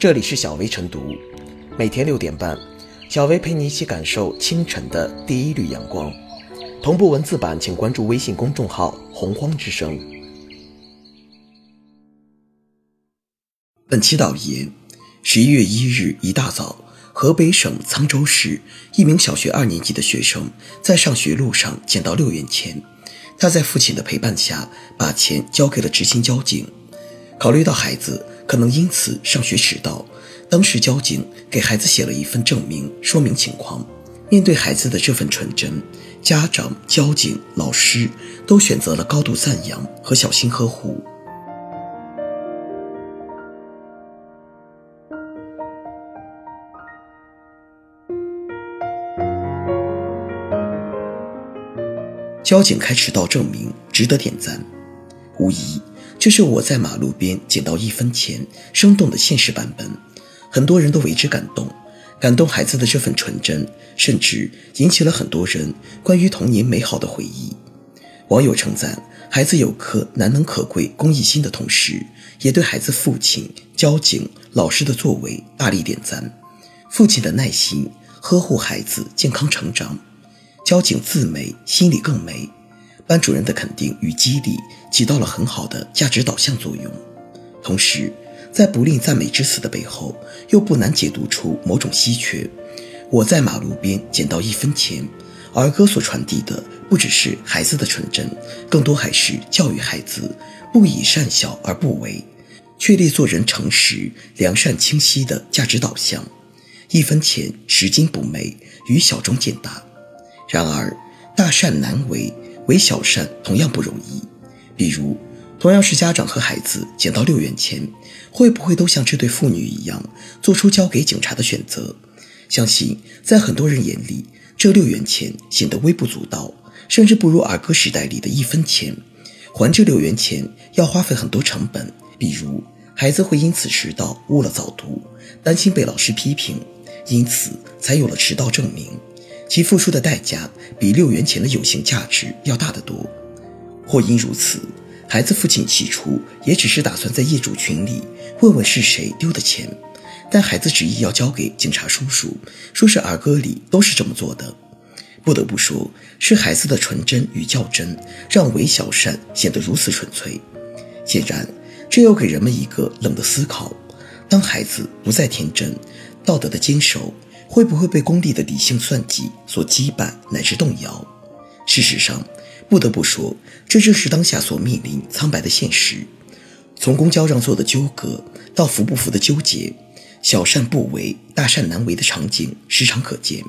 这里是小薇晨读，每天六点半，小薇陪你一起感受清晨的第一缕阳光。同步文字版，请关注微信公众号“洪荒之声”。本期导言：十一月一日一大早，河北省沧州市一名小学二年级的学生在上学路上捡到六元钱，他在父亲的陪伴下把钱交给了执勤交警。考虑到孩子可能因此上学迟到，当时交警给孩子写了一份证明，说明情况。面对孩子的这份纯真，家长、交警、老师都选择了高度赞扬和小心呵护。交警开迟到证明，值得点赞，无疑。这是我在马路边捡到一分钱，生动的现实版本，很多人都为之感动，感动孩子的这份纯真，甚至引起了很多人关于童年美好的回忆。网友称赞孩子有颗难能可贵公益心的同时，也对孩子父亲、交警、老师的作为大力点赞。父亲的耐心呵护孩子健康成长，交警自美心里更美。班主任的肯定与激励起到了很好的价值导向作用，同时，在不吝赞美之词的背后，又不难解读出某种稀缺。我在马路边捡到一分钱，儿歌所传递的不只是孩子的纯真，更多还是教育孩子不以善小而不为，确立做人诚实、良善、清晰的价值导向。一分钱拾金不昧，于小中见大。然而，大善难为。为小善同样不容易，比如，同样是家长和孩子捡到六元钱，会不会都像这对父女一样，做出交给警察的选择？相信在很多人眼里，这六元钱显得微不足道，甚至不如儿歌时代里的一分钱。还这六元钱要花费很多成本，比如孩子会因此迟到误了早读，担心被老师批评，因此才有了迟到证明。其付出的代价比六元钱的有形价值要大得多。或因如此，孩子父亲起初也只是打算在业主群里问问是谁丢的钱，但孩子执意要交给警察叔叔，说是儿歌里都是这么做的。不得不说，是孩子的纯真与较真，让韦小善显得如此纯粹。显然，这又给人们一个冷的思考：当孩子不再天真，道德的坚守。会不会被功利的理性算计所羁绊乃至动摇？事实上，不得不说，这正是当下所面临苍白的现实。从公交让座的纠葛到服不服的纠结，小善不为，大善难为的场景时常可见。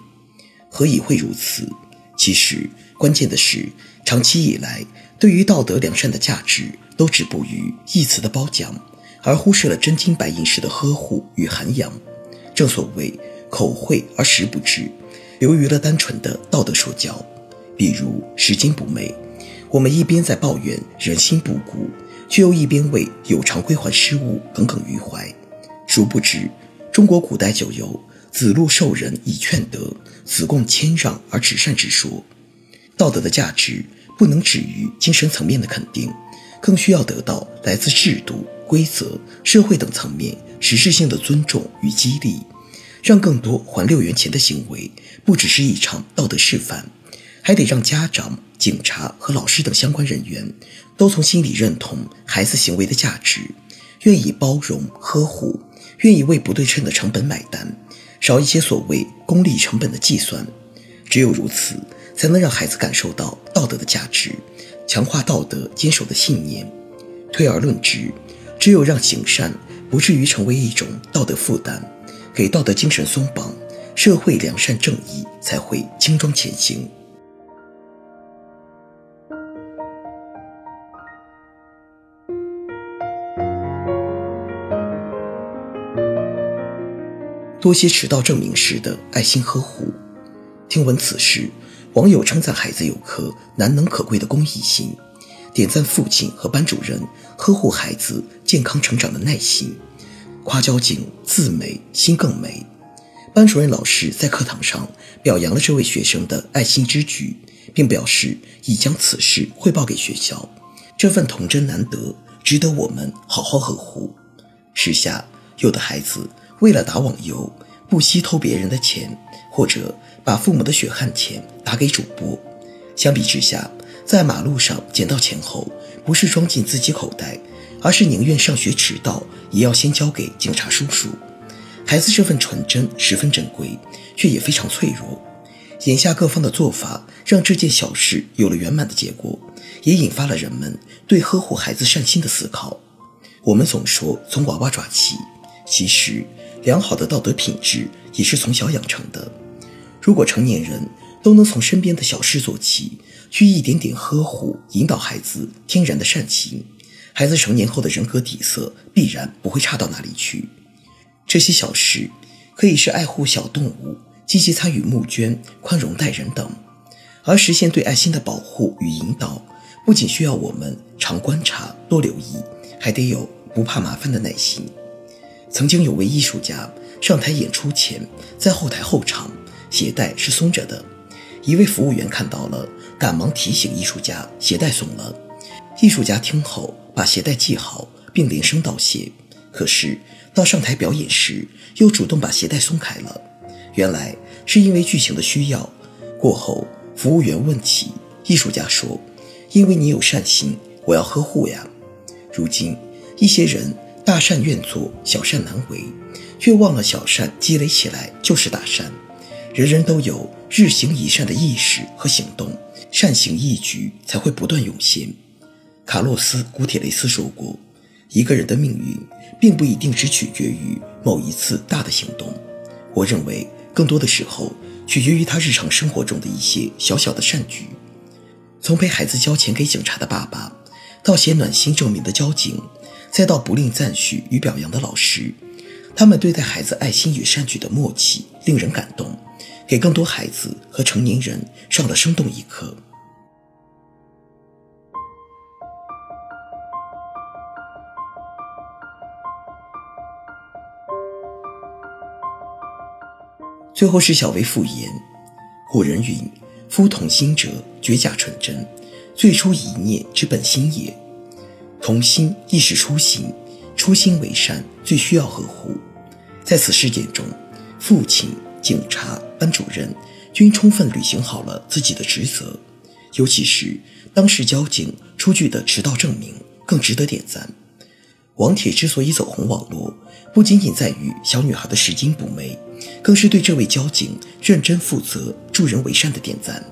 何以会如此？其实，关键的是，长期以来对于道德良善的价值都止步于一词的褒奖，而忽视了真金白银式的呵护与涵养。正所谓。口惠而实不至，流于了单纯的道德说教。比如拾金不昧，我们一边在抱怨人心不古，却又一边为有偿归还失物耿耿于怀。殊不知，中国古代就有“子路受人以劝德，子贡谦让而止善”之说。道德的价值不能止于精神层面的肯定，更需要得到来自制度、规则、社会等层面实质性的尊重与激励。让更多还六元钱的行为不只是一场道德示范，还得让家长、警察和老师等相关人员都从心里认同孩子行为的价值，愿意包容呵护，愿意为不对称的成本买单，少一些所谓功利成本的计算。只有如此，才能让孩子感受到道德的价值，强化道德坚守的信念。推而论之，只有让行善不至于成为一种道德负担。给道德精神松绑，社会良善正义才会轻装前行。多些迟到证明时的爱心呵护。听闻此事，网友称赞孩子有颗难能可贵的公益心，点赞父亲和班主任呵护孩子健康成长的耐心。夸交警自美心更美，班主任老师在课堂上表扬了这位学生的爱心之举，并表示已将此事汇报给学校。这份童真难得，值得我们好好呵护。时下有的孩子为了打网游，不惜偷别人的钱，或者把父母的血汗钱打给主播。相比之下，在马路上捡到钱后，不是装进自己口袋，而是宁愿上学迟到，也要先交给警察叔叔。孩子这份纯真十分珍贵，却也非常脆弱。眼下各方的做法，让这件小事有了圆满的结果，也引发了人们对呵护孩子善心的思考。我们总说从娃娃抓起，其实良好的道德品质也是从小养成的。如果成年人都能从身边的小事做起，去一点点呵护、引导孩子天然的善行，孩子成年后的人格底色必然不会差到哪里去。这些小事可以是爱护小动物。积极参与募捐、宽容待人等，而实现对爱心的保护与引导，不仅需要我们常观察、多留意，还得有不怕麻烦的耐心。曾经有位艺术家上台演出前，在后台候场，鞋带是松着的，一位服务员看到了，赶忙提醒艺术家鞋带松了。艺术家听后把鞋带系好，并连声道谢。可是到上台表演时，又主动把鞋带松开了。原来是因为剧情的需要。过后，服务员问起，艺术家说：“因为你有善心，我要呵护呀。”如今，一些人大善愿做，小善难为，却忘了小善积累起来就是大善。人人都有日行一善的意识和行动，善行义举才会不断涌现。卡洛斯·古铁雷斯说过：“一个人的命运，并不一定只取决于某一次大的行动。”我认为。更多的时候，取决于他日常生活中的一些小小的善举。从陪孩子交钱给警察的爸爸，到写暖心证明的交警，再到不吝赞许与表扬的老师，他们对待孩子爱心与善举的默契令人感动，给更多孩子和成年人上了生动一课。最后是小薇复言，古人云：“夫同心者，绝假纯真。最初一念之本心也。同心亦是初心，初心为善，最需要呵护。在此事件中，父亲、警察、班主任均充分履行好了自己的职责，尤其是当时交警出具的迟到证明更值得点赞。王铁之所以走红网络，不仅仅在于小女孩的拾金不昧。更是对这位交警认真负责、助人为善的点赞。